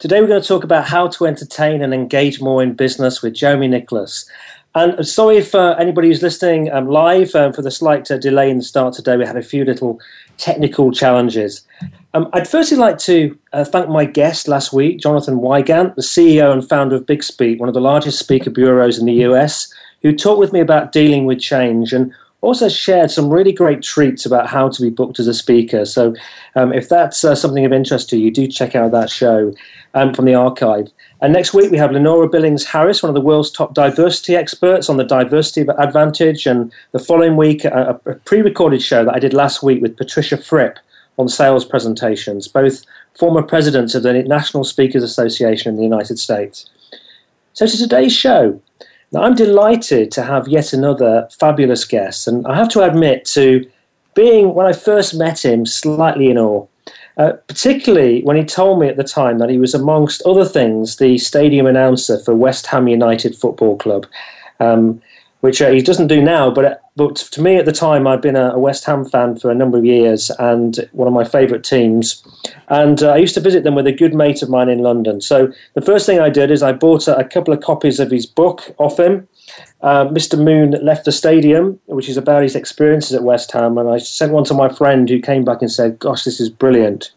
today, we're going to talk about how to entertain and engage more in business with Jeremy Nicholas. And sorry for anybody who's listening um, live um, for the slight uh, delay in the start today. We had a few little technical challenges. Um, I'd firstly like to uh, thank my guest last week, Jonathan Wygant, the CEO and founder of Big Speak, one of the largest speaker bureaus in the US, who talked with me about dealing with change and also shared some really great treats about how to be booked as a speaker. So, um, if that's uh, something of interest to you, do check out that show um, from the archive. And next week we have Lenora Billings Harris, one of the world's top diversity experts on the diversity advantage. And the following week, a, a pre recorded show that I did last week with Patricia Fripp on sales presentations, both former presidents of the National Speakers Association in the United States. So, to today's show, now, I'm delighted to have yet another fabulous guest, and I have to admit to being, when I first met him, slightly in awe. Uh, particularly when he told me at the time that he was, amongst other things, the stadium announcer for West Ham United Football Club. Um, which uh, he doesn't do now. But but to me at the time, I'd been a, a West Ham fan for a number of years and one of my favourite teams. And uh, I used to visit them with a good mate of mine in London. So the first thing I did is I bought a, a couple of copies of his book off him. Uh, Mr. Moon left the stadium, which is about his experiences at West Ham, and I sent one to my friend who came back and said, "Gosh, this is brilliant."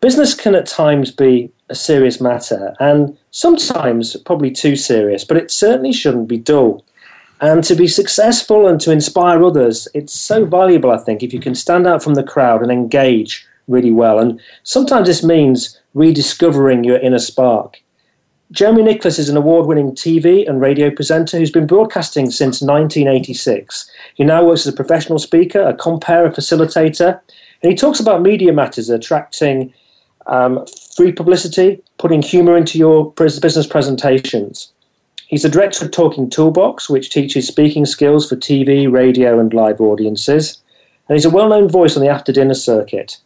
Business can at times be a serious matter, and sometimes probably too serious, but it certainly shouldn't be dull. And to be successful and to inspire others, it's so valuable, I think, if you can stand out from the crowd and engage really well. And sometimes this means rediscovering your inner spark. Jeremy Nicholas is an award winning TV and radio presenter who's been broadcasting since 1986. He now works as a professional speaker, a compere a facilitator, and he talks about media matters, attracting um, free publicity, putting humor into your business presentations. He's the director of Talking Toolbox, which teaches speaking skills for TV, radio, and live audiences. And he's a well known voice on the after dinner circuit.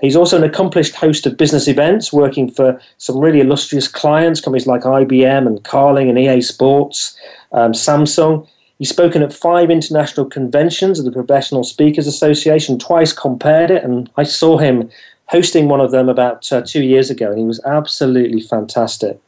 He's also an accomplished host of business events, working for some really illustrious clients, companies like IBM and Carling and EA Sports, um, Samsung. He's spoken at five international conventions of the Professional Speakers Association, twice compered it, and I saw him hosting one of them about uh, two years ago, and he was absolutely fantastic.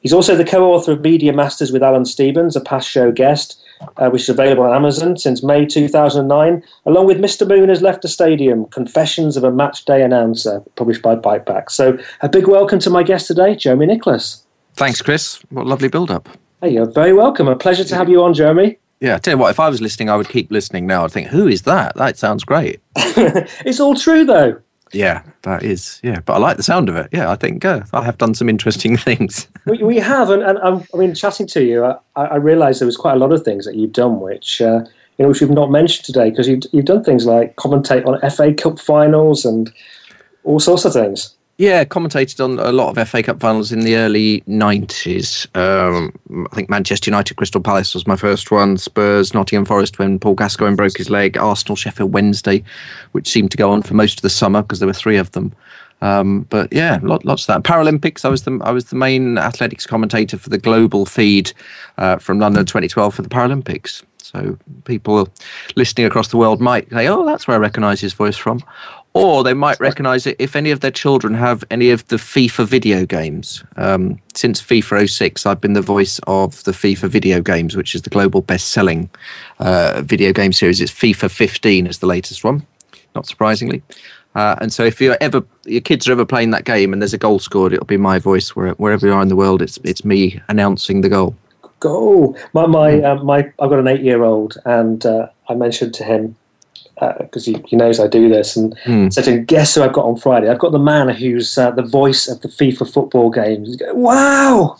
He's also the co author of Media Masters with Alan Stevens, a past show guest, uh, which is available on Amazon since May 2009, along with Mr. Moon has left the stadium, Confessions of a Match Day Announcer, published by Biteback. So, a big welcome to my guest today, Jeremy Nicholas. Thanks, Chris. What a lovely build up. Hey, you're very welcome. A pleasure to have you on, Jeremy. Yeah, I tell you what, if I was listening, I would keep listening now. I'd think, who is that? That sounds great. it's all true, though. Yeah, that is. Yeah, but I like the sound of it. Yeah, I think uh, I have done some interesting things. we, we have, and, and um, I mean, chatting to you, I, I realised there was quite a lot of things that you've done, which uh, you know, which we've not mentioned today, because you've you've done things like commentate on FA Cup finals and all sorts of things. Yeah, commentated on a lot of FA Cup finals in the early 90s. Um, I think Manchester United, Crystal Palace was my first one. Spurs, Nottingham Forest when Paul Gascoigne broke his leg. Arsenal, Sheffield Wednesday, which seemed to go on for most of the summer because there were three of them. Um, but yeah, lot, lots of that. Paralympics. I was the I was the main athletics commentator for the global feed uh, from London 2012 for the Paralympics. So people listening across the world might say, "Oh, that's where I recognise his voice from," or they might recognise it if any of their children have any of the FIFA video games. Um, since FIFA 06, I've been the voice of the FIFA video games, which is the global best-selling uh, video game series. It's FIFA 15 is the latest one, not surprisingly. Uh, and so, if you're ever your kids are ever playing that game and there's a goal scored, it'll be my voice where, wherever you are in the world. It's it's me announcing the goal. Goal. My my uh, my. I've got an eight-year-old, and uh, I mentioned to him because he, he, knows I do this, and mm. said to him, "Guess who I've got on Friday? I've got the man who's uh, the voice of the FIFA football games." Wow!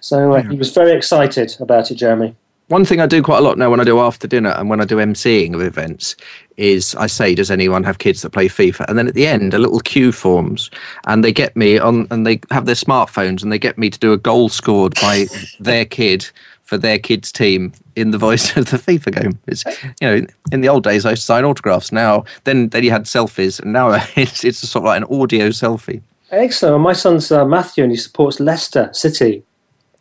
So uh, he was very excited about it, Jeremy. One thing I do quite a lot now when I do after dinner and when I do emceeing of events is I say, "Does anyone have kids that play FIFA?" And then at the end, a little queue forms, and they get me on, and they have their smartphones, and they get me to do a goal scored by their kid for their kids' team in the voice of the FIFA game. It's you know, in the old days I used to sign autographs. Now then, then you had selfies, and now it's it's sort of like an audio selfie. Excellent. my son's uh, Matthew, and he supports Leicester City.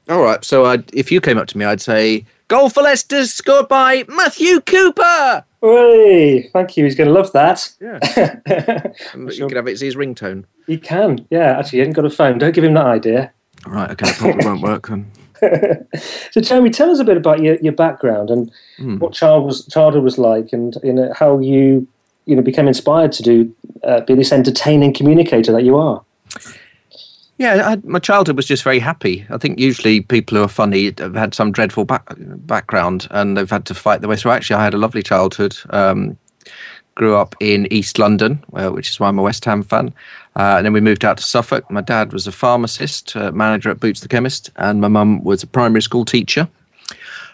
All right. So I'd, if you came up to me, I'd say, "Goal for Leicester, scored by Matthew Cooper." Hey, thank you. He's going to love that. Yeah. you sure. can have it as his ringtone. He can. Yeah. Actually, he hasn't got a phone. Don't give him that idea. All right. Okay. It probably won't work then. so, Jeremy, tell us a bit about your, your background and mm. what child was, childhood was like, and you know how you you know became inspired to do uh, be this entertaining communicator that you are. Yeah, I, my childhood was just very happy. I think usually people who are funny have had some dreadful back, background and they've had to fight their way through. Actually, I had a lovely childhood. Um, grew up in East London, uh, which is why I'm a West Ham fan. Uh, and then we moved out to Suffolk. My dad was a pharmacist, uh, manager at Boots the Chemist, and my mum was a primary school teacher.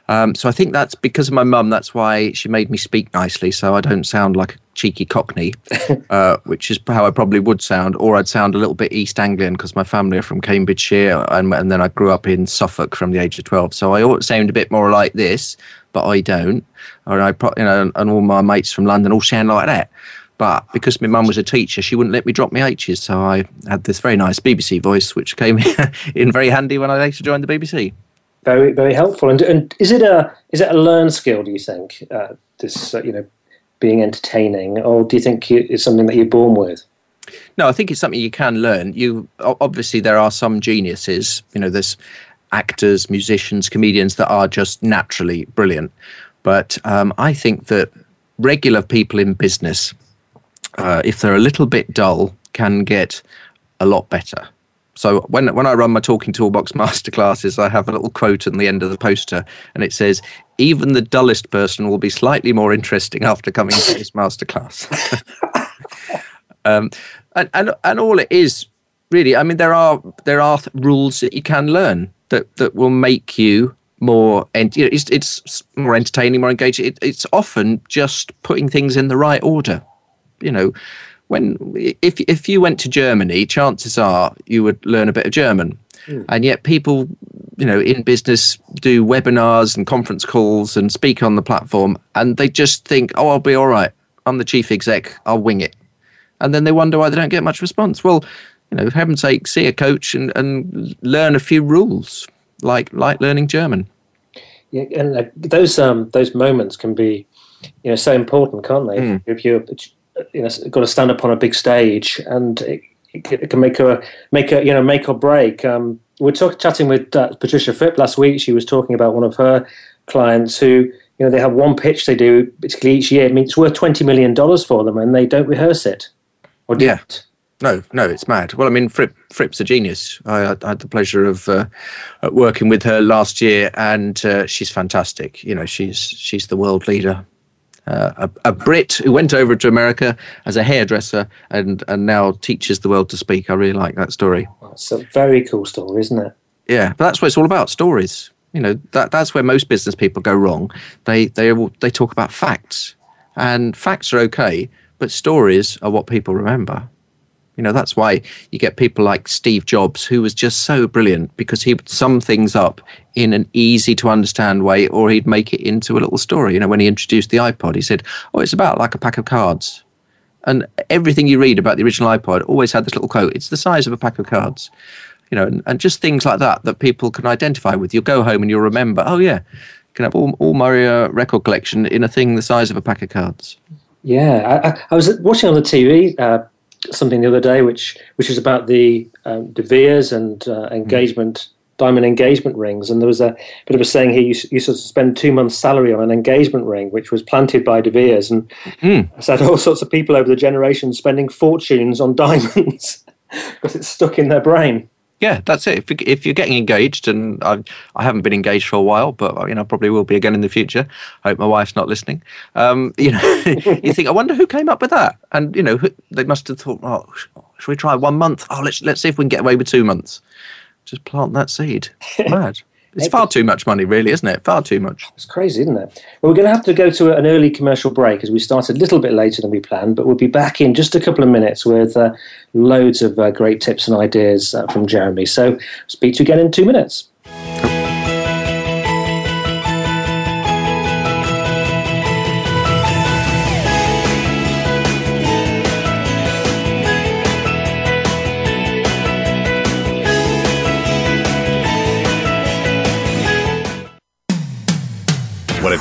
Um, so I think that's because of my mum. That's why she made me speak nicely, so I don't sound like a cheeky Cockney, uh, which is how I probably would sound, or I'd sound a little bit East Anglian because my family are from Cambridgeshire, and, and then I grew up in Suffolk from the age of twelve. So I sound a bit more like this, but I don't. Or I, you know, and all my mates from London all sound like that. But because my mum was a teacher, she wouldn't let me drop my H's. So I had this very nice BBC voice, which came in very handy when I later joined the BBC. Very, very helpful. And, and is it a is it a learned skill? Do you think uh, this uh, you know being entertaining, or do you think it's something that you're born with? No, I think it's something you can learn. You obviously there are some geniuses. You know, there's actors, musicians, comedians that are just naturally brilliant. But um, I think that regular people in business uh, if they're a little bit dull, can get a lot better. So when when I run my Talking Toolbox masterclasses, I have a little quote on the end of the poster, and it says, "Even the dullest person will be slightly more interesting after coming to this masterclass." um, and, and and all it is really, I mean, there are there are rules that you can learn that that will make you more and you know, it's, it's more entertaining, more engaging. It, it's often just putting things in the right order you know, when if if you went to Germany, chances are you would learn a bit of German. Mm. And yet people, you know, in business do webinars and conference calls and speak on the platform and they just think, "Oh, I'll be all right. I'm the chief exec. I'll wing it." And then they wonder why they don't get much response. Well, you know, heaven's sake, see a coach and, and learn a few rules, like like learning German. Yeah, and uh, those um those moments can be, you know, so important, can't they? Mm. If you're you know got to stand up on a big stage, and it, it can make a make a you know make or break. Um, we're talk, chatting with uh, Patricia Fripp last week. She was talking about one of her clients who you know they have one pitch they do basically each year. I mean, it's worth twenty million dollars for them, and they don't rehearse it. Or do yeah. It. No, no, it's mad. Well, I mean, Fripp, Fripp's a genius. I, I had the pleasure of uh, working with her last year, and uh, she's fantastic. You know, she's she's the world leader Uh, a, a, Brit who went over to America as a hairdresser and, and now teaches the world to speak. I really like that story. It's a very cool story, isn't it? Yeah, but that's what it's all about stories. You know, that, that's where most business people go wrong. They, they, they talk about facts, and facts are okay, but stories are what people remember. You know, that's why you get people like Steve Jobs, who was just so brilliant because he would sum things up in an easy to understand way, or he'd make it into a little story. You know, when he introduced the iPod, he said, Oh, it's about like a pack of cards. And everything you read about the original iPod always had this little quote it's the size of a pack of cards. You know, and, and just things like that that people can identify with. You'll go home and you'll remember, oh, yeah, you can have all, all my uh, record collection in a thing the size of a pack of cards. Yeah, I, I was watching on the TV uh, something the other day, which which is about the um, De Beers and uh, engagement. Diamond engagement rings, and there was a bit of a saying here: you, you sort of spend two months' salary on an engagement ring, which was planted by De Beers, and mm. I said all sorts of people over the generations spending fortunes on diamonds because it's stuck in their brain yeah, that's it. If, if you're getting engaged, and I, I haven't been engaged for a while, but you know, probably will be again in the future. I hope my wife's not listening. Um, you know, you think, I wonder who came up with that, and you know, who, they must have thought, oh, should we try one month? Oh, let's let's see if we can get away with two months. Just plant that seed. Mad. It's far too much money, really, isn't it? Far too much. It's crazy, isn't it? Well, we're going to have to go to an early commercial break as we start a little bit later than we planned, but we'll be back in just a couple of minutes with uh, loads of uh, great tips and ideas uh, from Jeremy. So, speak to you again in two minutes.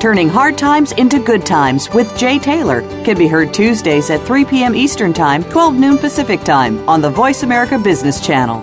Turning Hard Times into Good Times with Jay Taylor can be heard Tuesdays at 3 p.m. Eastern Time, 12 noon Pacific Time on the Voice America Business Channel.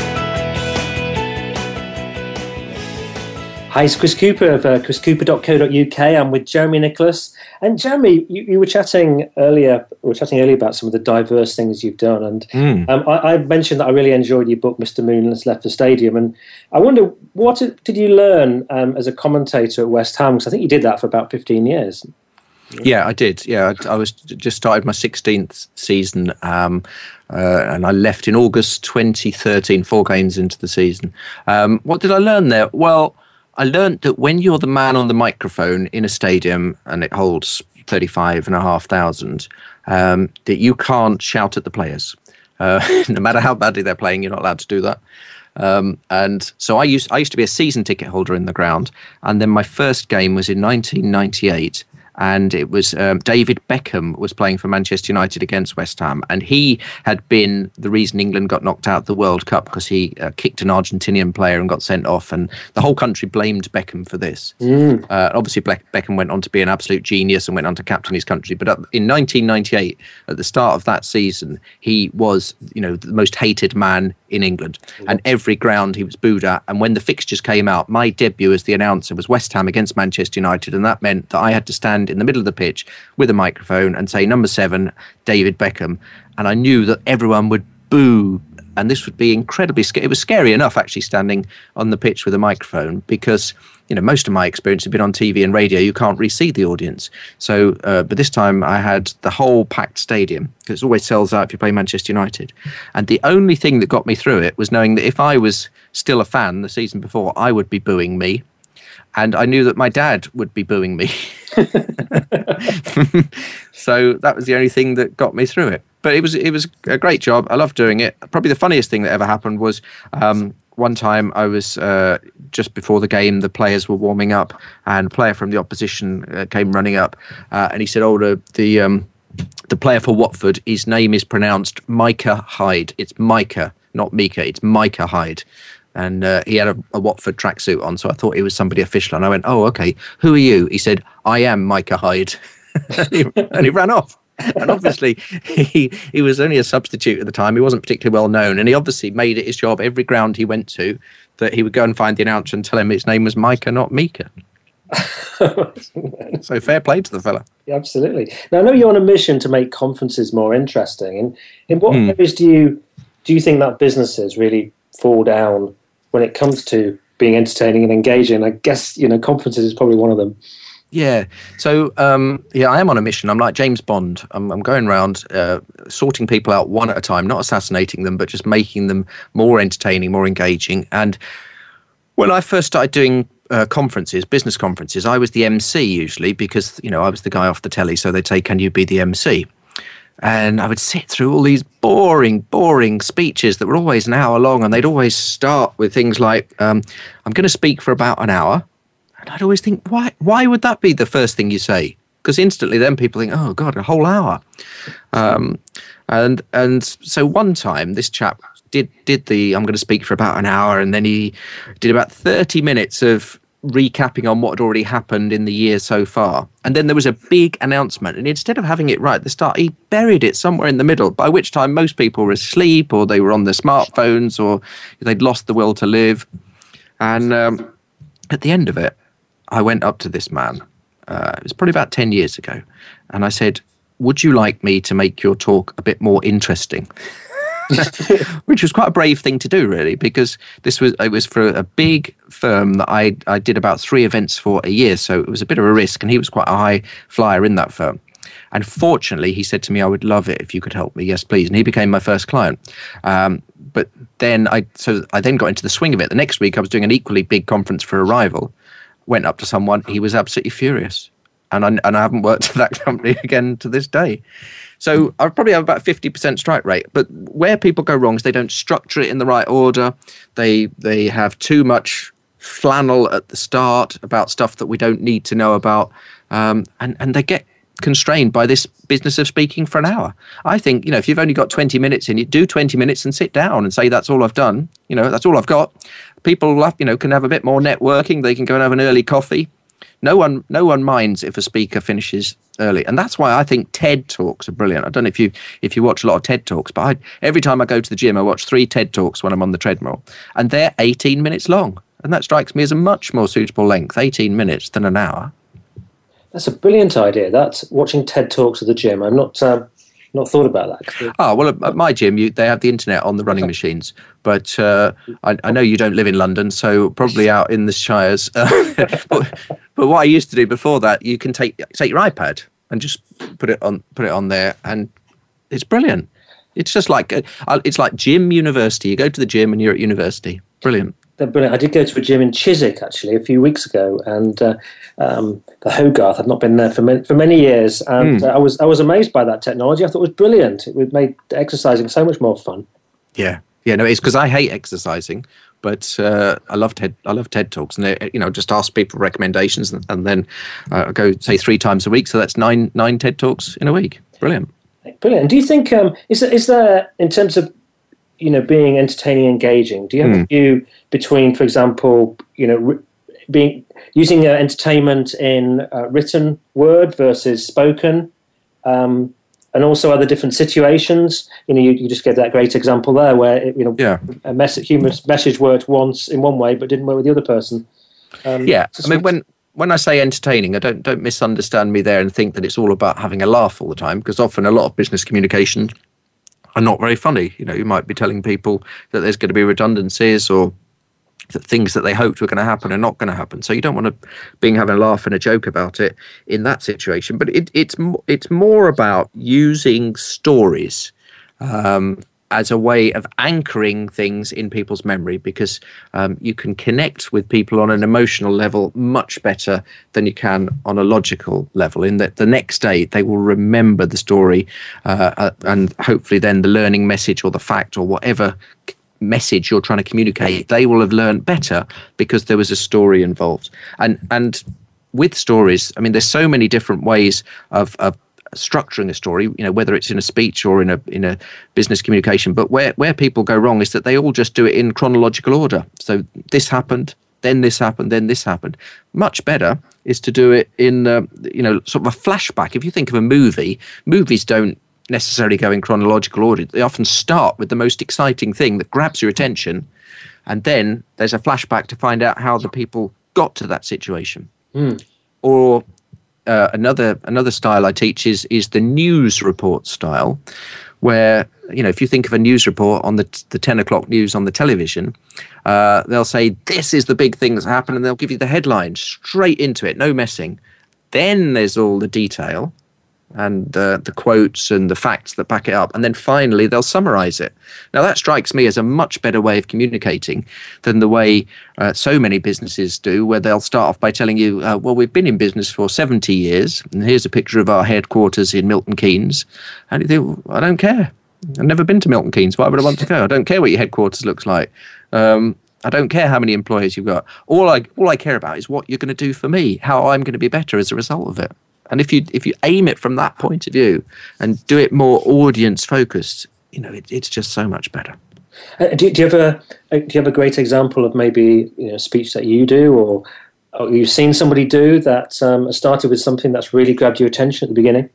Hi, it's Chris Cooper of uh, chriscooper.co.uk. I'm with Jeremy Nicholas. And Jeremy, you, you, were chatting earlier. We were chatting earlier about some of the diverse things you've done, and mm. um, I, I, mentioned that I really enjoyed your book, Mr. Moon has left the stadium. And I wonder, what did you learn um, as a commentator at West Ham? Because I think you did that for about 15 years. Yeah, I did. Yeah, I, I was just started my 16th season, um, uh, and I left in August 2013, four games into the season. Um, what did I learn there? Well I learned that when you're the man on the microphone in a stadium and it holds 35 and a half thousand, um, that you can't shout at the players. Uh, no matter how badly they're playing, you're not allowed to do that. Um, and so I used I used to be a season ticket holder in the ground, and then my first game was in 1998 and it was um, David Beckham was playing for Manchester United against West Ham, and he had been the reason England got knocked out of the World Cup because he uh, kicked an Argentinian player and got sent off, and the whole country blamed Beckham for this. Mm. Uh, obviously, Beckham went on to be an absolute genius and went on to captain his country, but in 1998, at the start of that season, he was you know the most hated man in England, and every ground he was booed at. And when the fixtures came out, my debut as the announcer was West Ham against Manchester United, and that meant that I had to stand in the middle of the pitch with a microphone and say number seven, David Beckham. And I knew that everyone would boo and this would be incredibly scary. It was scary enough actually standing on the pitch with a microphone because you know most of my experience had been on TV and radio. You can't really see the audience. So, uh, but this time I had the whole packed stadium because it always sells out if you play Manchester United. And the only thing that got me through it was knowing that if I was still a fan the season before, I would be booing me and I knew that my dad would be booing me. so that was the only thing that got me through it. But it was it was a great job. I loved doing it. Probably the funniest thing that ever happened was um, one time I was uh, just before the game. The players were warming up, and a player from the opposition uh, came running up, uh, and he said, "Oh, the the, um, the player for Watford, his name is pronounced Micah Hyde. It's Micah, not Mika. It's Micah Hyde." And uh, he had a, a Watford tracksuit on, so I thought he was somebody official. And I went, "Oh, okay. Who are you?" He said, "I am Micah Hyde," and, he, and, he, ran off. And obviously, he he was only a substitute at the time. He wasn't particularly well known, and he obviously made it his job every ground he went to that he would go and find the announcer and tell him his name was Micah, not Mika. so fair play to the fella. Yeah, absolutely. Now I know you're on a mission to make conferences more interesting. And in what mm. areas do you do you think that businesses really fall down when it comes to being entertaining and engaging. I guess you know conferences is probably one of them. Yeah. So um, yeah, I am on a mission. I'm like James Bond. I'm, I'm going around uh, sorting people out one at a time, not assassinating them, but just making them more entertaining, more engaging. And when I first started doing uh, conferences, business conferences, I was the MC usually because you know I was the guy off the telly. So they'd say, "Can you be the MC?" And I would sit through all these boring, boring speeches that were always an hour long, and they'd always start with things like, um, "I'm going to speak for about an hour," and I'd always think, "Why? Why would that be the first thing you say?" Because instantly, then people think, "Oh God, a whole hour." Um, and and so one time, this chap did did the I'm going to speak for about an hour, and then he did about thirty minutes of recapping on what had already happened in the year so far. And then there was a big announcement. And instead of having it right at the start, he buried it somewhere in the middle, by which time most people were asleep or they were on their smartphones or they'd lost the will to live. And um, at the end of it, I went up to this man. Uh, it was probably about 10 years ago. And I said, Would you like me to make your talk a bit more interesting? which was quite a brave thing to do, really, because this was it was for a big firm that I I did about three events for a year, so it was a bit of a risk, and he was quite a high flyer in that firm. And fortunately, he said to me, "I would love it if you could help me. Yes, please." And he became my first client. Um, but then I so I then got into the swing of it. The next week, I was doing an equally big conference for a rival. Went up to someone, he was absolutely furious, and I, and I haven't worked for that company again to this day. So I probably have about fifty percent strike rate. But where people go wrong is they don't structure it in the right order. They they have too much flannel at the start about stuff that we don't need to know about, um, and and they get constrained by this business of speaking for an hour. I think, you know, if you've only got 20 minutes in, you do 20 minutes and sit down and say, that's all I've done. You know, that's all I've got. People, love, you know, can have a bit more networking. They can go and have an early coffee. No one, no one minds if a speaker finishes early, and that's why I think TED talks are brilliant. I don't know if you if you watch a lot of TED talks, but I, every time I go to the gym, I watch three TED talks when I'm on the treadmill, and they're 18 minutes long, and that strikes me as a much more suitable length, 18 minutes, than an hour. That's a brilliant idea. That's watching TED talks at the gym. I'm not. Um, not thought about that. Oh well, at my gym, you, they have the internet on the running machines, but uh, I, I, know you don't live in London, so probably out in the shires. but, but what I used to do before that, you can take take your iPad and just put it on put it on there, and it's brilliant. It's just like uh, it's like gym university. You go to the gym and you're at university. Brilliant. They're brilliant. I did go to a gym in Chiswick actually a few weeks ago, and uh, um, the Hogarth. I've not been there for many, for many years, and mm. uh, I was I was amazed by that technology. I thought it was brilliant. It made exercising so much more fun. Yeah, yeah. No, it's because I hate exercising, but uh, I love TED. I love TED talks, and you know, just ask people recommendations, and, and then uh, go say three times a week. So that's nine nine TED talks in a week. Brilliant. Brilliant. do you think um, is is there in terms of you know being entertaining, engaging? Do you have mm. a hmm. view between, for example, you know, being using uh, entertainment in uh, written word versus spoken? Um, and also other different situations. You know, you, you just gave that great example there where it, you know yeah. a message, humorous message worked once in one way but didn't work with the other person. Um, yeah, I mean when when I say entertaining, I don't don't misunderstand me there and think that it's all about having a laugh all the time because often a lot of business communication are not very funny. You know, you might be telling people that there's going to be redundancies or that things that they hoped were going to happen are not going to happen. So you don't want to be having a laugh and a joke about it in that situation. But it, it's it's more about using stories um, as a way of anchoring things in people's memory because um, you can connect with people on an emotional level much better than you can on a logical level. In that the next day they will remember the story uh, uh, and hopefully then the learning message or the fact or whatever message you're trying to communicate they will have learned better because there was a story involved and and with stories i mean there's so many different ways of, of structuring a story, you know, whether it's in a speech or in a in a business communication. But where where people go wrong is that they all just do it in chronological order. So this happened, then this happened, then this happened. Much better is to do it in uh, you know sort of a flashback. If you think of a movie, movies don't necessarily go in chronological order. They often start with the most exciting thing that grabs your attention, and then there's a flashback to find out how the people got to that situation. Mm. Or uh, another another style I teach is is the news report style, where you know if you think of a news report on the the ten o'clock news on the television, uh, they'll say this is the big thing that's happened, and they'll give you the headline straight into it, no messing. Then there's all the detail, and uh, the quotes and the facts that back it up. And then finally, they'll summarize it. Now, that strikes me as a much better way of communicating than the way uh, so many businesses do, where they'll start off by telling you, uh, well, we've been in business for 70 years, and here's a picture of our headquarters in Milton Keynes. And you think, I don't care. I've never been to Milton Keynes. Why would I want to go? I don't care what your headquarters looks like. Um, I don't care how many employees you've got. All I all I care about is what you're going to do for me, how I'm going to be better as a result of it. And if you if you aim it from that point of view and do it more audience focused, you know, it, it's just so much better. Uh, do, do, you have a uh, do you have a great example of maybe you know speech that you do or, or you've seen somebody do that um, started with something that's really grabbed your attention at the beginning?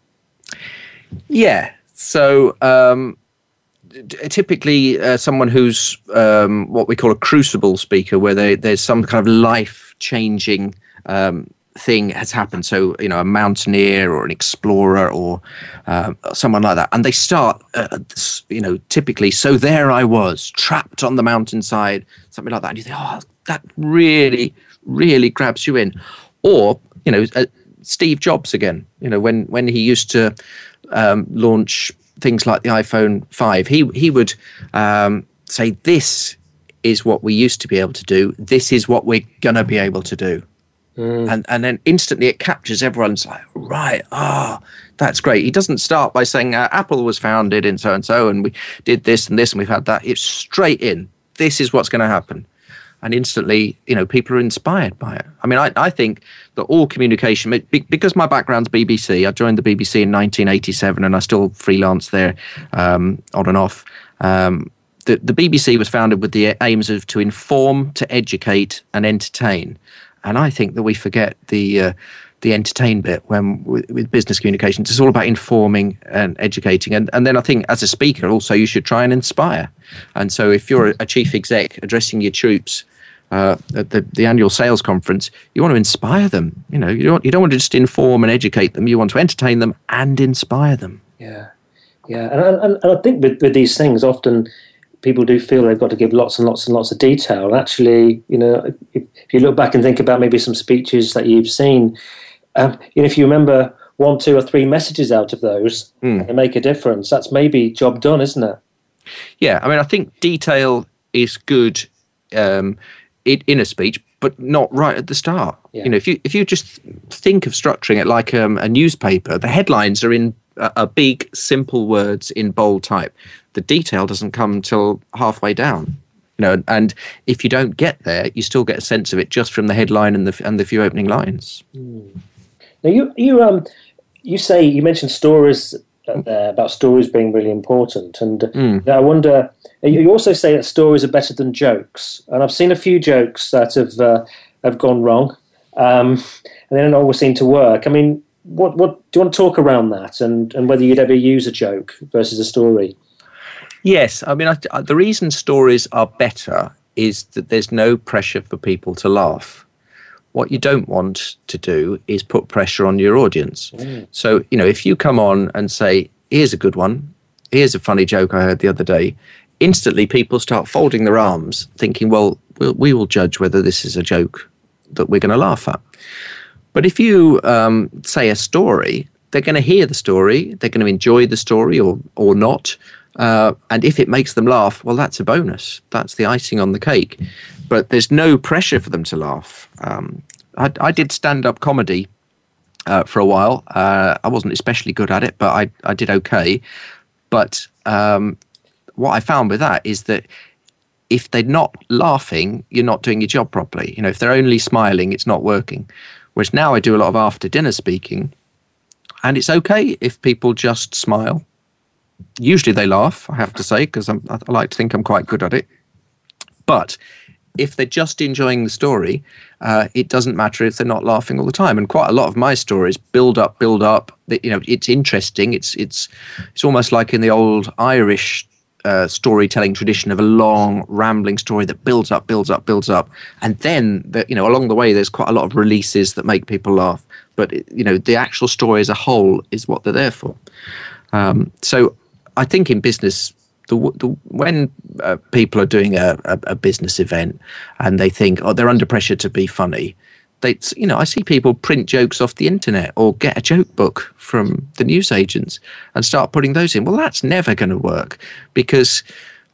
Yeah. So. Um, typically uh, someone who's um, what we call a crucible speaker, where they, there's some kind of life changing um, thing has happened. So, you know, a mountaineer or an explorer or uh, someone like that. And they start, uh, you know, typically, so there I was, trapped on the mountainside, something like that. And you think, oh, that really, really grabs you in. Or, you know, uh, Steve Jobs again, you know, when, when he used to um, launch things like the iPhone 5, he, he would um, say, this is what we used to be able to do. This is what we're going to be able to do. Mm. And and then instantly it captures everyone's like, right, ah, oh, that's great. He doesn't start by saying uh, Apple was founded in so and so, and we did this and this, and we've had that. It's straight in. This is what's going to happen, and instantly, you know, people are inspired by it. I mean, I, I think that all communication, because my background's BBC, I joined the BBC in 1987, and I still freelance there um, on and off. Um, the, the BBC was founded with the aims of to inform, to educate, and entertain. And I think that we forget the uh, the entertain bit when with, with, business communications. It's all about informing and educating, and and then I think as a speaker also you should try and inspire. And so if you're a, chief exec addressing your troops. Uh, at the, the annual sales conference, you want to inspire them. You know, you don't you don't want to just inform and educate them. You want to entertain them and inspire them. Yeah, yeah, and and, and I think with, with these things, often people do feel they've got to give lots and lots and lots of detail. Actually, you know, if, if you look back and think about maybe some speeches that you've seen, um, you know, if you remember one, two, or three messages out of those mm. and make a difference, that's maybe job done, isn't it? Yeah, I mean, I think detail is good um, in, in a speech, but not right at the start. Yeah. You know, if you if you just think of structuring it like um, a newspaper, the headlines are in a big, simple words in bold type. The detail doesn't come until halfway down. You know, and if you don't get there, you still get a sense of it just from the headline and the and the few opening lines. Mm. Now, you you um you say you mentioned stories uh, about stories being really important, and mm. I wonder. You also say that stories are better than jokes, and I've seen a few jokes that have uh, have gone wrong, um, and they don't always seem to work. I mean, what what do you want to talk around that and and whether you'd ever use a joke versus a story? Yes, I mean I, the reason stories are better is that there's no pressure for people to laugh. What you don't want to do is put pressure on your audience. Mm. So you know if you come on and say here's a good one, here's a funny joke I heard the other day. Instantly, people start folding their arms, thinking, well, we'll we will judge whether this is a joke that we're going to laugh at. But if you um, say a story, they're going to hear the story, they're going to enjoy the story or, or not. Uh, and if it makes them laugh, well, that's a bonus. That's the icing on the cake. But there's no pressure for them to laugh. Um, I, I, did stand up comedy uh, for a while. Uh, I wasn't especially good at it, but I, I did okay. But um, what I found with that is that if they're not laughing, you're not doing your job properly. You know, if they're only smiling, it's not working. Whereas now I do a lot of after dinner speaking, and it's okay if people just smile. Usually they laugh, I have to say, because I like to think I'm quite good at it. But if they're just enjoying the story, uh, it doesn't matter if they're not laughing all the time. And quite a lot of my stories build up, build up. You know, it's interesting. It's it's it's almost like in the old Irish uh, storytelling tradition of a long rambling story that builds up, builds up, builds up, and then the, you know along the way there's quite a lot of releases that make people laugh. But you know the actual story as a whole is what they're there for. Um, so I think in business, the, the, when uh, people are doing a, a, a, business event and they think, oh, they're under pressure to be funny, they, you know, I see people print jokes off the internet or get a joke book from the newsagents and start putting those in. Well, that's never going to work because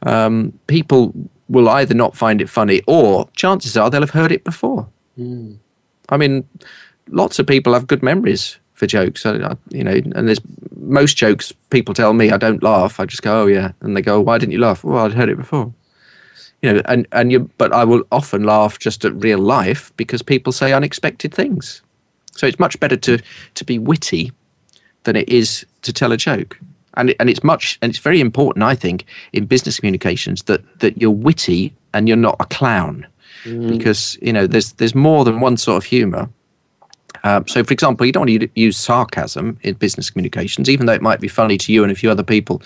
um, people will either not find it funny or chances are they'll have heard it before. Mm. I mean, lots of people have good memories for jokes. I, you know, and there's most jokes. People tell me I don't laugh. I just go, oh yeah, and they go, why didn't you laugh? Well, I'd heard it before you know, and and you, but I will often laugh just at real life because people say unexpected things. So it's much better to to be witty than it is to tell a joke. And and it's much and it's very important, I think, in business communications that that you're witty and you're not a clown, mm. because you know there's there's more than one sort of humour. Um, so, for example, you don't want to use sarcasm in business communications, even though it might be funny to you and a few other people.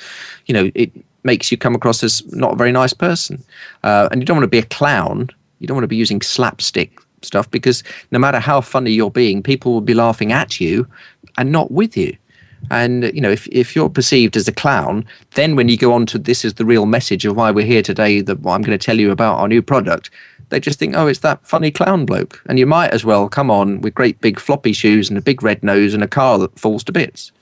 You know, it, makes you come across as not a very nice person. Uh, and you don't want to be a clown. You don't want to be using slapstick stuff because no matter how funny you're being, people will be laughing at you and not with you. And you know, if if you're perceived as a clown, then when you go on to this is the real message of why we're here today, that I'm going to tell you about our new product, they just think, oh, it's that funny clown bloke. And you might as well come on with great big floppy shoes and a big red nose and a car that falls to bits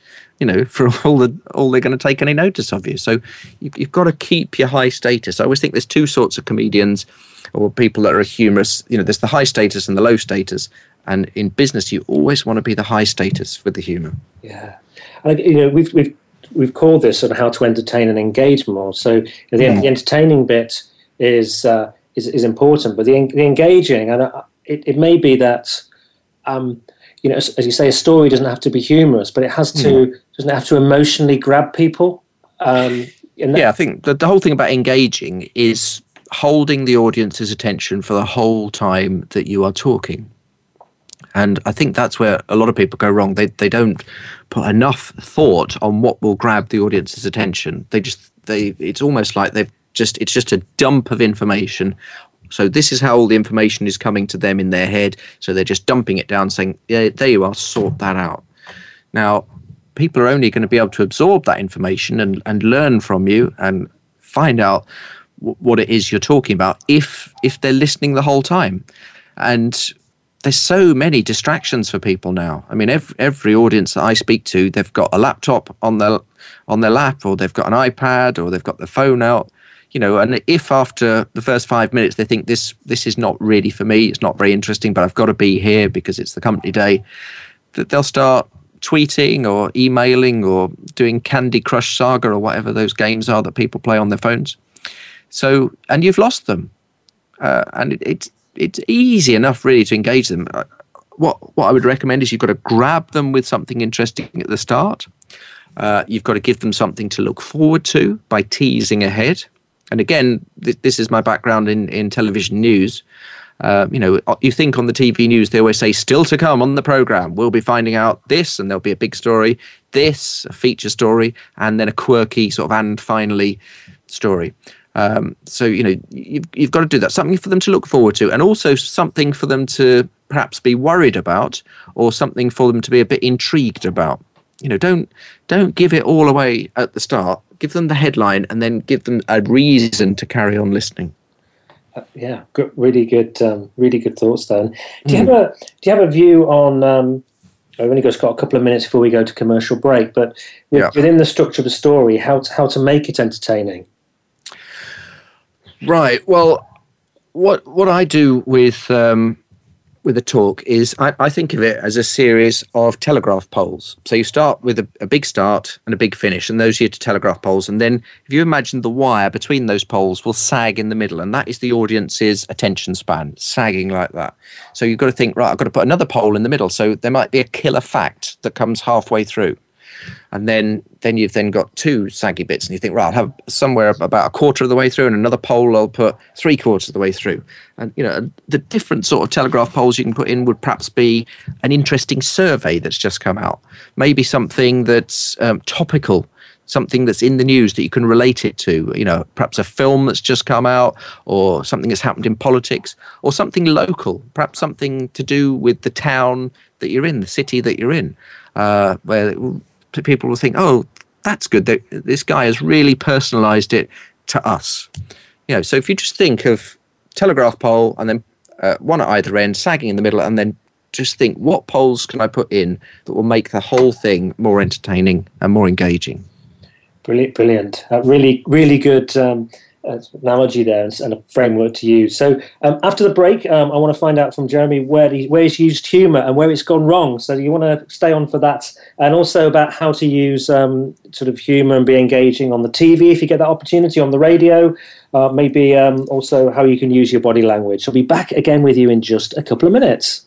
you know, for all the all they're going to take any notice of you. So you've, you've got to keep your high status. I always think there's two sorts of comedians or people that are humorous. You know, there's the high status and the low status. And in business, you always want to be the high status with the humour. Yeah, and you know, we've we've we've called this sort of how to entertain and engage more. So the, mm. the entertaining bit is uh, is is important, but the, the engaging and uh, it, it may be that. Um, you know, as, as, you say, a story doesn't have to be humorous, but it has to mm. doesn't have to emotionally grab people. Um, that- yeah, I think the, the whole thing about engaging is holding the audience's attention for the whole time that you are talking. And I think that's where a lot of people go wrong. They they don't put enough thought on what will grab the audience's attention. They just they it's almost like they've just it's just a dump of information so this is how all the information is coming to them in their head. So they're just dumping it down, saying, "Yeah, there you are. Sort that out." Now, people are only going to be able to absorb that information and and learn from you and find out w- what it is you're talking about if if they're listening the whole time. And there's so many distractions for people now. I mean, every, every audience that I speak to, they've got a laptop on their on their lap, or they've got an iPad, or they've got their phone out, you know, and if after the first five minutes they think this this is not really for me, it's not very interesting, but I've got to be here because it's the company day, that they'll start tweeting or emailing or doing Candy Crush Saga or whatever those games are that people play on their phones. So, and you've lost them, uh, and it, it's it's easy enough really to engage them. Uh, what what I would recommend is you've got to grab them with something interesting at the start. Uh, you've got to give them something to look forward to by teasing ahead and again, th- this is my background in, in television news. Uh, you know, you think on the TV news, they always say, still to come on the program, we'll be finding out this, and there'll be a big story, this, a feature story, and then a quirky sort of and finally story. Um, so, you know, you've, you've got to do that. Something for them to look forward to, and also something for them to perhaps be worried about, or something for them to be a bit intrigued about. You know, don't don't give it all away at the start give them the headline, and then give them a reason to carry on listening. Uh, yeah, good, really good, um, really good thoughts. Then, do you mm. have a do you have a view on? Um, I've only got, got a couple of minutes before we go to commercial break, but yeah. within the structure of the story, how to, how to make it entertaining? Right. Well, what what I do with um, with a talk is I, I, think of it as a series of telegraph poles. So you start with a, a, big start and a big finish, and those are your telegraph poles. And then if you imagine the wire between those poles will sag in the middle, and that is the audience's attention span, sagging like that. So you've got to think, right, I've got to put another pole in the middle. So there might be a killer fact that comes halfway through and then then you've then got two saggy bits, and you think, right, I'll have somewhere about a quarter of the way through, and another pole I'll put three quarters of the way through, and you know the different sort of telegraph poles you can put in would perhaps be an interesting survey that's just come out, maybe something that's um, topical something that's in the news that you can relate it to you know perhaps a film that's just come out or something that's happened in politics or something local perhaps something to do with the town that you're in the city that you're in uh, where people will think, oh, that's good. This guy has really personalized it to us. You know, so if you just think of telegraph pole and then uh, one at either end, sagging in the middle, and then just think, what poles can I put in that will make the whole thing more entertaining and more engaging? Brilliant, brilliant. Uh, really, really good um, analogy there and, a framework to use. So um, after the break, um, I want to find out from Jeremy where, he, where he's used humour and where it's gone wrong. So you want to stay on for that, and also about how to use um, sort of humour and be engaging on the TV if you get that opportunity on the radio. Uh, maybe um, also how you can use your body language. I'll be back again with you in just a couple of minutes.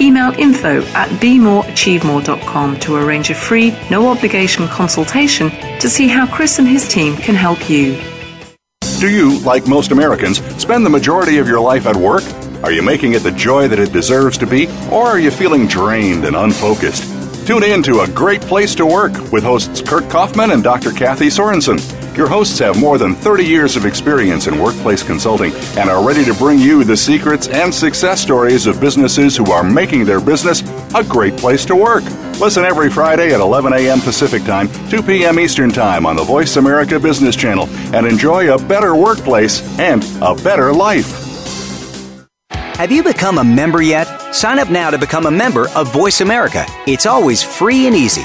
Email info at bemoreachievemore.com to arrange a free, no obligation consultation to see how Chris and his team can help you. Do you, like most Americans, spend the majority of your life at work? Are you making it the joy that it deserves to be, or are you feeling drained and unfocused? Tune in to A Great Place to Work with hosts Kurt Kaufman and Dr. Kathy Sorensen. Your hosts have more than 30 years of experience in workplace consulting and are ready to bring you the secrets and success stories of businesses who are making their business a great place to work. Listen every Friday at 11 a.m. Pacific Time, 2 p.m. Eastern Time on the Voice America Business Channel and enjoy a better workplace and a better life. Have you become a member yet? Sign up now to become a member of Voice America. It's always free and easy.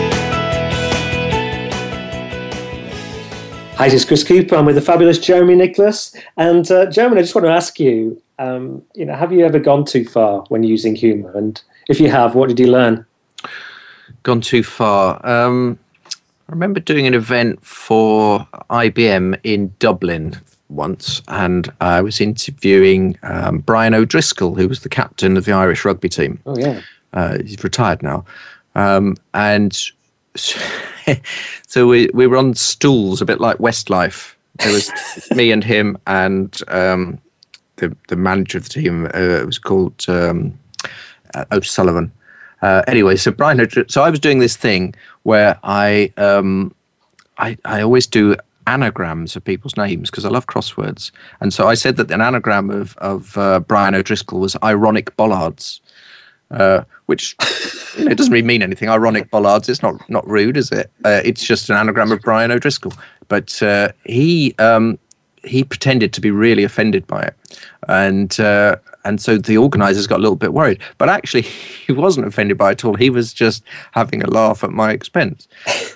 Hi, this is Chris Cooper. I'm with the fabulous Jeremy Nicholas. And uh, Jeremy, I just want to ask you, um, you know, have you ever gone too far when using humour? And if you have, what did you learn? Gone too far. Um, I remember doing an event for IBM in Dublin once, and I was interviewing um, Brian O'Driscoll, who was the captain of the Irish rugby team. Oh yeah, uh, he's retired now, um, and. So we we were on stools, a bit like Westlife. There was me and him, and um, the the manager of the team. Uh, it was called um, uh, O'Sullivan. Uh, anyway, so Brian, so I was doing this thing where I, um, I, I always do anagrams of people's names because I love crosswords, and so I said that an anagram of of uh, Brian O'Driscoll was ironic bollards, uh, which you know, doesn't really mean anything. Ironic bollards, it's not not rude, is it? Uh, it's just an anagram of Brian O'Driscoll, but uh, he um, he pretended to be really offended by it, and uh, and so the organisers got a little bit worried. But actually, he wasn't offended by it at all. He was just having a laugh at my expense.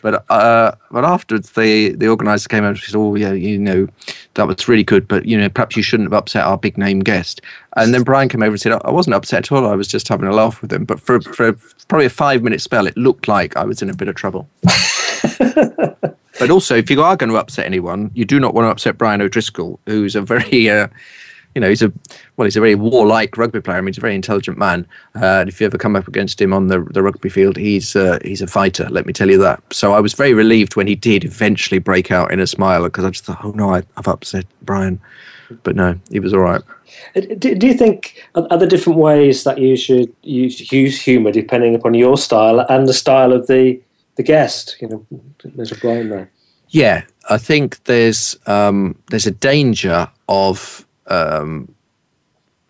But uh, but afterwards, the the organiser came and said, "Oh yeah, you know, that was really good, but you know, perhaps you shouldn't have upset our big name guest." And then Brian came over and said, "I wasn't upset at all. I was just having a laugh with him." But for for probably a five minute spell, it looked like I was in a bit of trouble. but also, if you are going to upset anyone, you do not want to upset Brian O'Driscoll, who's a very uh, you know, he's a well, he's a very warlike rugby player. I mean, he's a very intelligent man. Uh, and if you ever come up against him on the the rugby field, he's uh, he's a fighter. Let me tell you that. So I was very relieved when he did eventually break out in a smile because I just thought, oh no, I, have upset Brian, but no, he was all right. Uh, do, do you think are there different ways that you should use, use humour depending upon your style and the style of the the guest? You know, there's a Brian there. Yeah, I think there's um, there's a danger of um,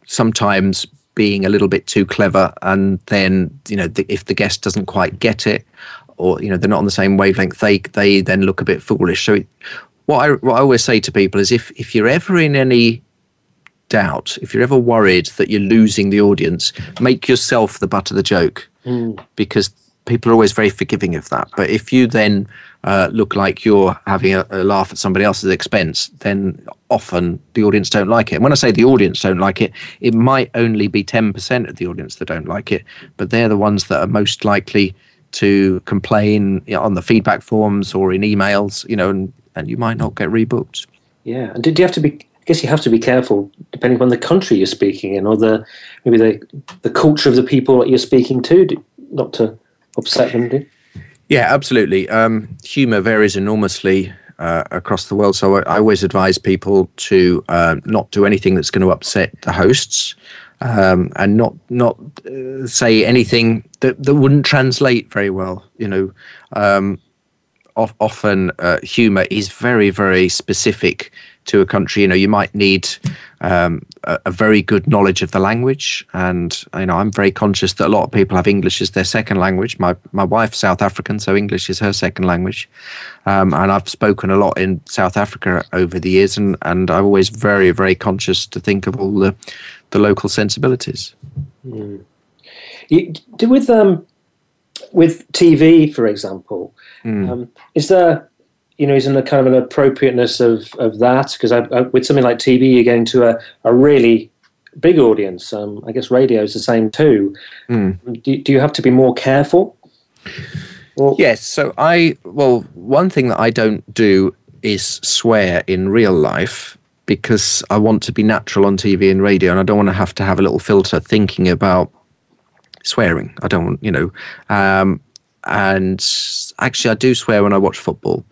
sometimes being a little bit too clever, and then you know the, if the guest doesn't quite get it, or you know they're not on the same wavelength, they they then look a bit foolish. So, it, what I what I always say to people is if if you're ever in any doubt, if you're ever worried that you're losing the audience, make yourself the butt of the joke, mm. because people are always very forgiving of that. But if you then uh, look like you're having a, a, laugh at somebody else's expense, then often the audience don't like it. And when I say the audience don't like it, it might only be 10% of the audience that don't like it, but they're the ones that are most likely to complain you know, on the feedback forms or in emails, you know, and, and you might not get rebooked. Yeah. And did you have to be, I guess you have to be careful depending on the country you're speaking in or the, maybe the, the culture of the people that you're speaking to, not to upset them, do yeah, absolutely. Um, humor varies enormously uh, across the world. So I, I, always advise people to uh, not do anything that's going to upset the hosts, um, and not not uh, say anything that, that wouldn't translate very well. You know, um, often uh, humor is very very specific to a country. You know, you might need um, a, a, very good knowledge of the language, and you know, I'm very conscious that a lot of people have English as their second language. My my wife's South African, so English is her second language, um, and I've spoken a lot in South Africa over the years, and and I'm always very very conscious to think of all the the local sensibilities. Mm. You, with um with TV, for example, mm. um, is there you know, is in a kind of an appropriateness of of that because with something like TV, you're getting to a, a really big audience. Um, I guess radio is the same too. Mm. Do, do you have to be more careful? Or- yes. So I well, one thing that I don't do is swear in real life because I want to be natural on TV and radio, and I don't want to have to have a little filter thinking about swearing. I don't want, you know. Um, and actually, I do swear when I watch football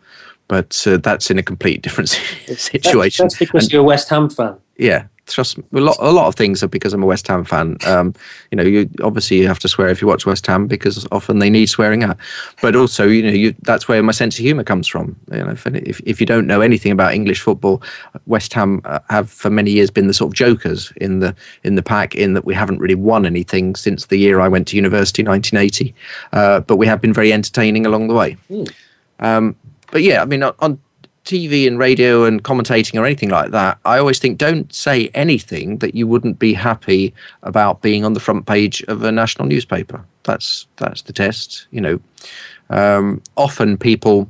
but uh, that's in a complete different situation. That's, that's because and, you're a West Ham fan. Yeah, trust me. A lot, a lot of things are because I'm a West Ham fan. Um, you know, you obviously you have to swear if you watch West Ham because often they need swearing at. But also, you know, you, that's where my sense of humour comes from. You know, if, if you don't know anything about English football, West Ham uh, have for many years been the sort of jokers in the in the pack. In that we haven't really won anything since the year I went to university, 1980. Uh, but we have been very entertaining along the way. Mm. Um, but yeah, I mean, on, TV and radio and commentating or anything like that, I always think don't say anything that you wouldn't be happy about being on the front page of a national newspaper. That's that's the test. You know, um, often people,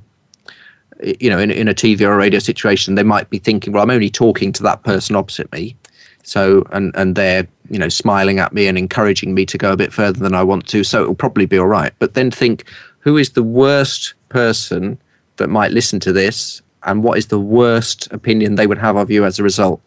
you know, in, in a TV or a radio situation, they might be thinking, well, I'm only talking to that person opposite me. So and and they're you know smiling at me and encouraging me to go a bit further than I want to. So it'll probably be all right. But then think, who is the worst person that might listen to this and what is the worst opinion they would have of you as a result.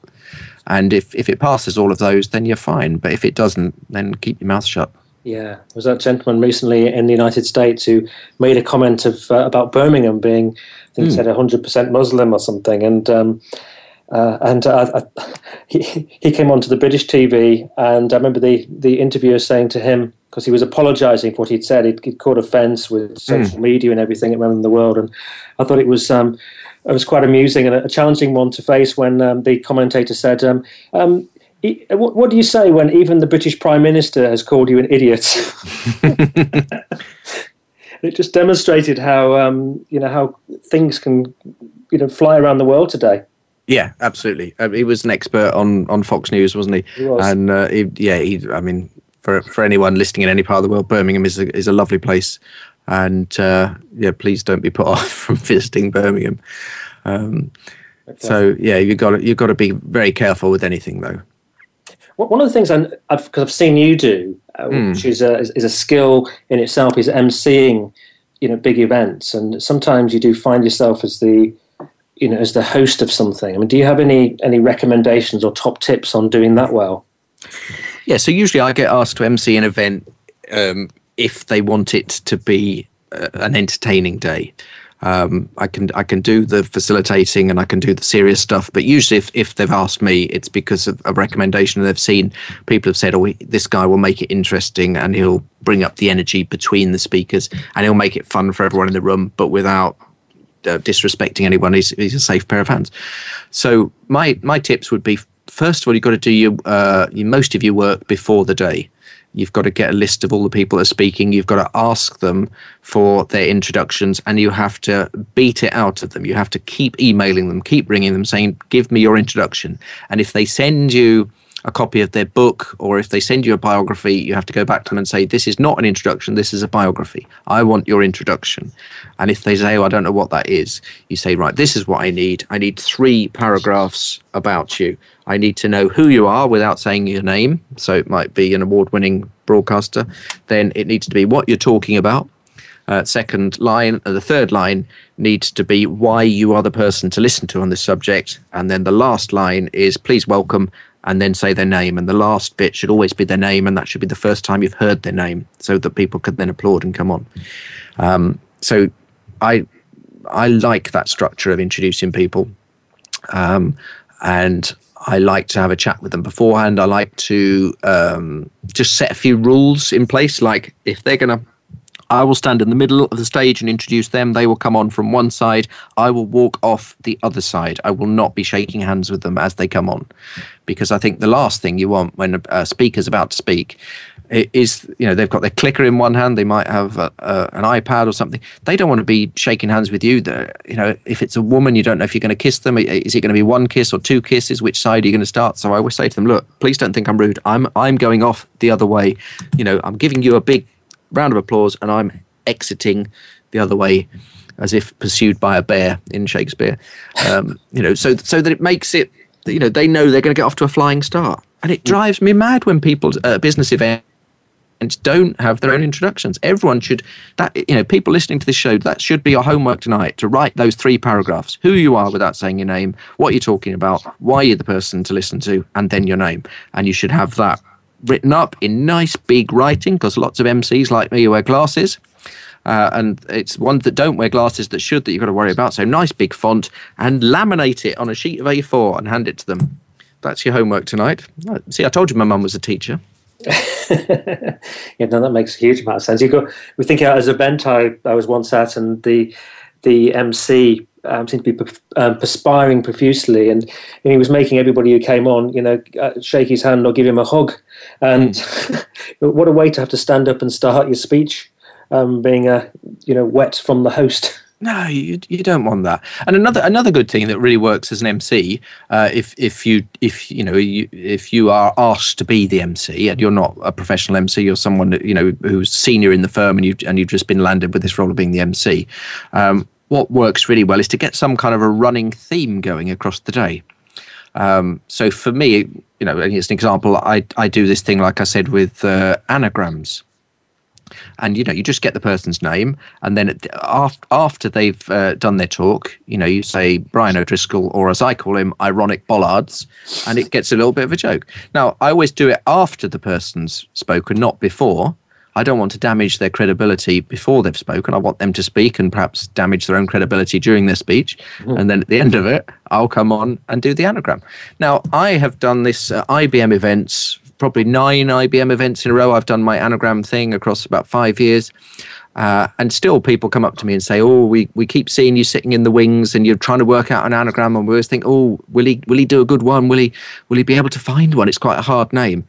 And if, if it passes all of those, then you're fine. But if it doesn't, then keep your mouth shut. Yeah, there was that gentleman recently in the United States who made a comment of uh, about Birmingham being, I think, mm. said 100% Muslim or something, and um, Uh, and uh, he, he came onto the British TV, and I remember the, the interviewer saying to him, because he was apologising for what he'd said, he'd, caught offence with social mm. media and everything around the world, and I thought it was um, it was quite amusing and a challenging one to face when um, the commentator said, um, um what, what, do you say when even the British Prime Minister has called you an idiot?" it just demonstrated how um, you know how things can you know fly around the world today. Yeah, absolutely. Um, he was an expert on, on Fox News, wasn't he? He was. And uh, he, yeah, he. I mean, for for anyone listening in any part of the world, Birmingham is a, is a lovely place. And uh, yeah, please don't be put off from visiting Birmingham. Um, okay. So yeah, you got you've got to be very careful with anything though. One of the things I've because I've seen you do, uh, mm. which is a is a skill in itself, is emceeing, you know, big events, and sometimes you do find yourself as the you know as the host of something. I mean, do you have any any recommendations or top tips on doing that well? Yeah, so usually I get asked to MC an event um, if they want it to be uh, an entertaining day. Um, I can I can do the facilitating and I can do the serious stuff, but usually if, if they've asked me, it's because of a recommendation they've seen. People have said, "Oh, this guy will make it interesting and he'll bring up the energy between the speakers and he'll make it fun for everyone in the room, but without uh, disrespecting anyone. He's, he's a safe pair of hands." So my my tips would be: first of all, you've got to do your, uh, most of your work before the day. You've got to get a list of all the people that are speaking. You've got to ask them for their introductions and you have to beat it out of them. You have to keep emailing them, keep ringing them saying, give me your introduction. And if they send you a copy of their book or if they send you a biography, you have to go back to them and say, This is not an introduction, this is a biography. I want your introduction. And if they say, Oh, I don't know what that is, you say, Right, this is what I need. I need three paragraphs about you. I need to know who you are without saying your name. So it might be an award winning broadcaster. Then it needs to be what you're talking about. Uh, second line, uh, the third line needs to be why you are the person to listen to on this subject. And then the last line is please welcome and then say their name. And the last bit should always be their name, and that should be the first time you've heard their name, so that people can then applaud and come on. Um, so I I like that structure of introducing people, um, and I like to have a chat with them beforehand. I like to um, just set a few rules in place, like if they're going to I will stand in the middle of the stage and introduce them. They will come on from one side. I will walk off the other side. I will not be shaking hands with them as they come on, because I think the last thing you want when a speaker's about to speak is you know they've got their clicker in one hand they might have a, a, an ipad or something. They don't want to be shaking hands with you. You know if it's a woman you don't know if you're going to kiss them. Is it going to be one kiss or two kisses? Which side are you going to start? So i always say to them look please don't think i'm rude. I'm i'm going off the other way. You know i'm giving you a big round of applause, and I'm exiting the other way as if pursued by a bear in Shakespeare. Um, you know, so so that it makes it, you know, they know they're going to get off to a flying start, and it drives me mad when people uh, business events don't have their own introductions. Everyone should that you know people listening to this show that should be your homework tonight to write those three paragraphs: who you are without saying your name, what you're talking about, why you're the person to listen to, and then your name. And you should have that written up in nice big writing because lots of MCs like me wear glasses. Uh, and it's ones that don't wear glasses that should that you've got to worry about. So nice big font and laminate it on a sheet of A4 and hand it to them. That's your homework tonight. See, I told you my mum was a teacher. yeah, no, that makes a huge amount of sense. You go. We think as a event I, I was once at, and the the MC um, seemed to be um, perspiring profusely, and, and, he was making everybody who came on, you know, uh, shake his hand or give him a hug. And mm. what a way to have to stand up and start your speech, um, being a you know wet from the host. No, you you don't want that. And another another good thing that really works as an MC, uh, if if you if you know you, if you are asked to be the MC and you're not a professional MC, you're someone you know who's senior in the firm and you and you've just been landed with this role of being the MC. Um, what works really well is to get some kind of a running theme going across the day. Um, so for me, you know, as an example, I, I do this thing, like I said, with uh, anagrams. And you know, you just get the person's name, and then after after they've uh, done their talk, you know, you say Brian O'Driscoll, or as I call him, ironic bollards, and it gets a little bit of a joke. Now, I always do it after the person's spoken, not before, I don't want to damage their credibility before they've spoken. I want them to speak and perhaps damage their own credibility during their speech. Mm-hmm. And then at the end of it, I'll come on and do the anagram. Now, I have done this uh, IBM events, probably nine IBM events in a row. I've done my anagram thing across about five years. Uh, and still, people come up to me and say, "Oh, we, we keep seeing you sitting in the wings, and you're trying to work out an anagram." And we always think, "Oh, will he will he do a good one? Will he will he be able to find one?" It's quite a hard name.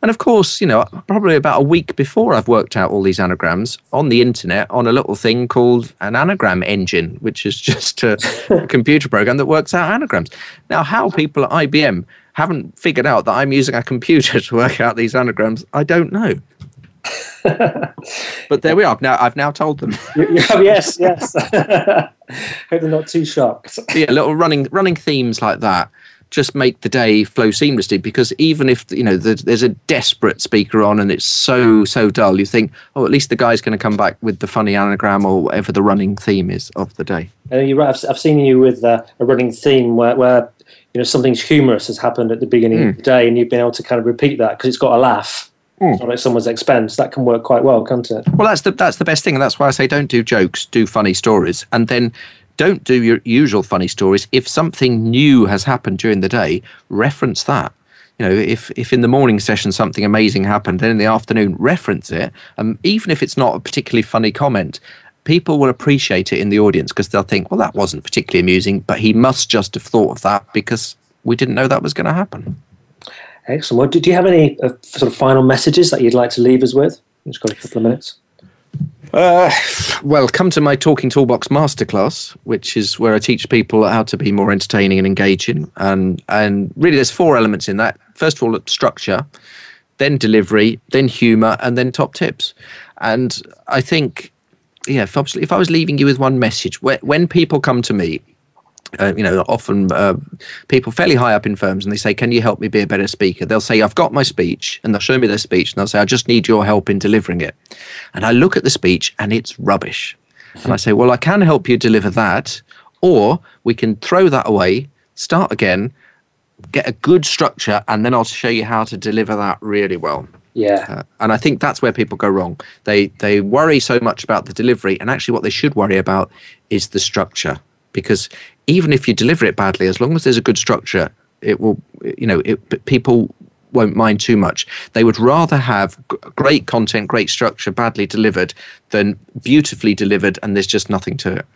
And of course, you know, probably about a week before I've worked out all these anagrams on the internet on a little thing called an anagram engine, which is just a, a computer program that works out anagrams. Now, how people at IBM haven't figured out that I'm using a computer to work out these anagrams, I don't know. but there we are. Now I've now told them. yes, yes. Hope they're not too shocked. yeah, little running running themes like that just make the day flow seamlessly because even if you know there's a desperate speaker on and it's so so dull you think oh at least the guy's going to come back with the funny anagram or whatever the running theme is of the day uh, you're right I've, I've seen you with uh, a running theme where, where you know something humorous has happened at the beginning mm. of the day and you've been able to kind of repeat that because it's got a laugh mm. at someone's expense. That can work quite well, can't it? Well, that's the that's the best thing, and that's why I say don't do jokes, do funny stories, and then don't do your usual funny stories. If something new has happened during the day, reference that. You know, if if in the morning session something amazing happened, then in the afternoon reference it, and um, even if it's not a particularly funny comment, people will appreciate it in the audience because they'll think, well, that wasn't particularly amusing, but he must just have thought of that because we didn't know that was going to happen. Excellent. Well, do you have any uh, sort of final messages that you'd like to leave us with? We've just got a couple of minutes. Uh, well, come to my Talking Toolbox masterclass, which is where I teach people how to be more entertaining and engaging. And and really, there's four elements in that. First of all, structure, then delivery, then humour, and then top tips. And I think, yeah, if if I was leaving you with one message, when people come to me uh, you know, often uh, people fairly high up in firms and they say, Can you help me be a better speaker? They'll say, I've got my speech, and they'll show me their speech, and they'll say, I just need your help in delivering it. And I look at the speech and it's rubbish. And I say, Well, I can help you deliver that, or we can throw that away, start again, get a good structure, and then I'll show you how to deliver that really well. Yeah. Uh, and I think that's where people go wrong. They they worry so much about the delivery, and actually, what they should worry about is the structure because even if you deliver it badly, as long as there's a good structure, it will, you know, it, people won't mind too much. They would rather have g- great content, great structure, badly delivered than beautifully delivered and there's just nothing to it.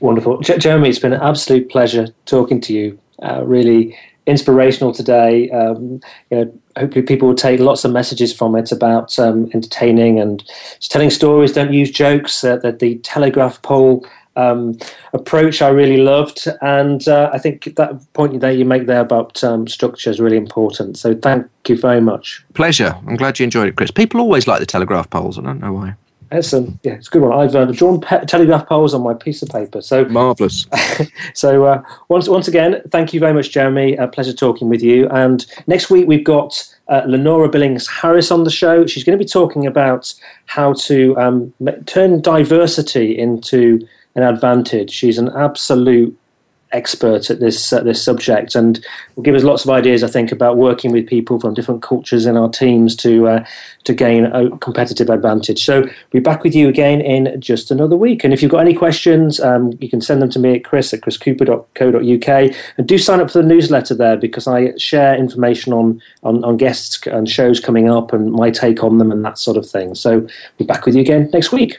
Wonderful. J- Jeremy, it's been an absolute pleasure talking to you. Uh, really inspirational today. Um, you know, hopefully people will take lots of messages from it about um, entertaining and telling stories. Don't use jokes. Uh, that the Telegraph pole um, approach I really loved, and uh, I think that point that you make there about um, structure is really important. So thank you very much. Pleasure. I'm glad you enjoyed it, Chris. People always like the Telegraph poles. I don't know why. Excellent. Yeah, it's a good one. I've uh, drawn pe- telegraph poles on my piece of paper. So marvelous. so uh, once once again, thank you very much, Jeremy. A pleasure talking with you. And next week we've got uh, Lenora Billings Harris on the show. She's going to be talking about how to um, turn diversity into an advantage. She's an absolute expert at this uh, this subject and will give us lots of ideas I think about working with people from different cultures in our teams to uh, to gain a competitive advantage. So we'll be back with you again in just another week. And if you've got any questions um, you can send them to me at chris at chriscooper.co.uk and do sign up for the newsletter there because I share information on, on, on guests and shows coming up and my take on them and that sort of thing. So we'll be back with you again next week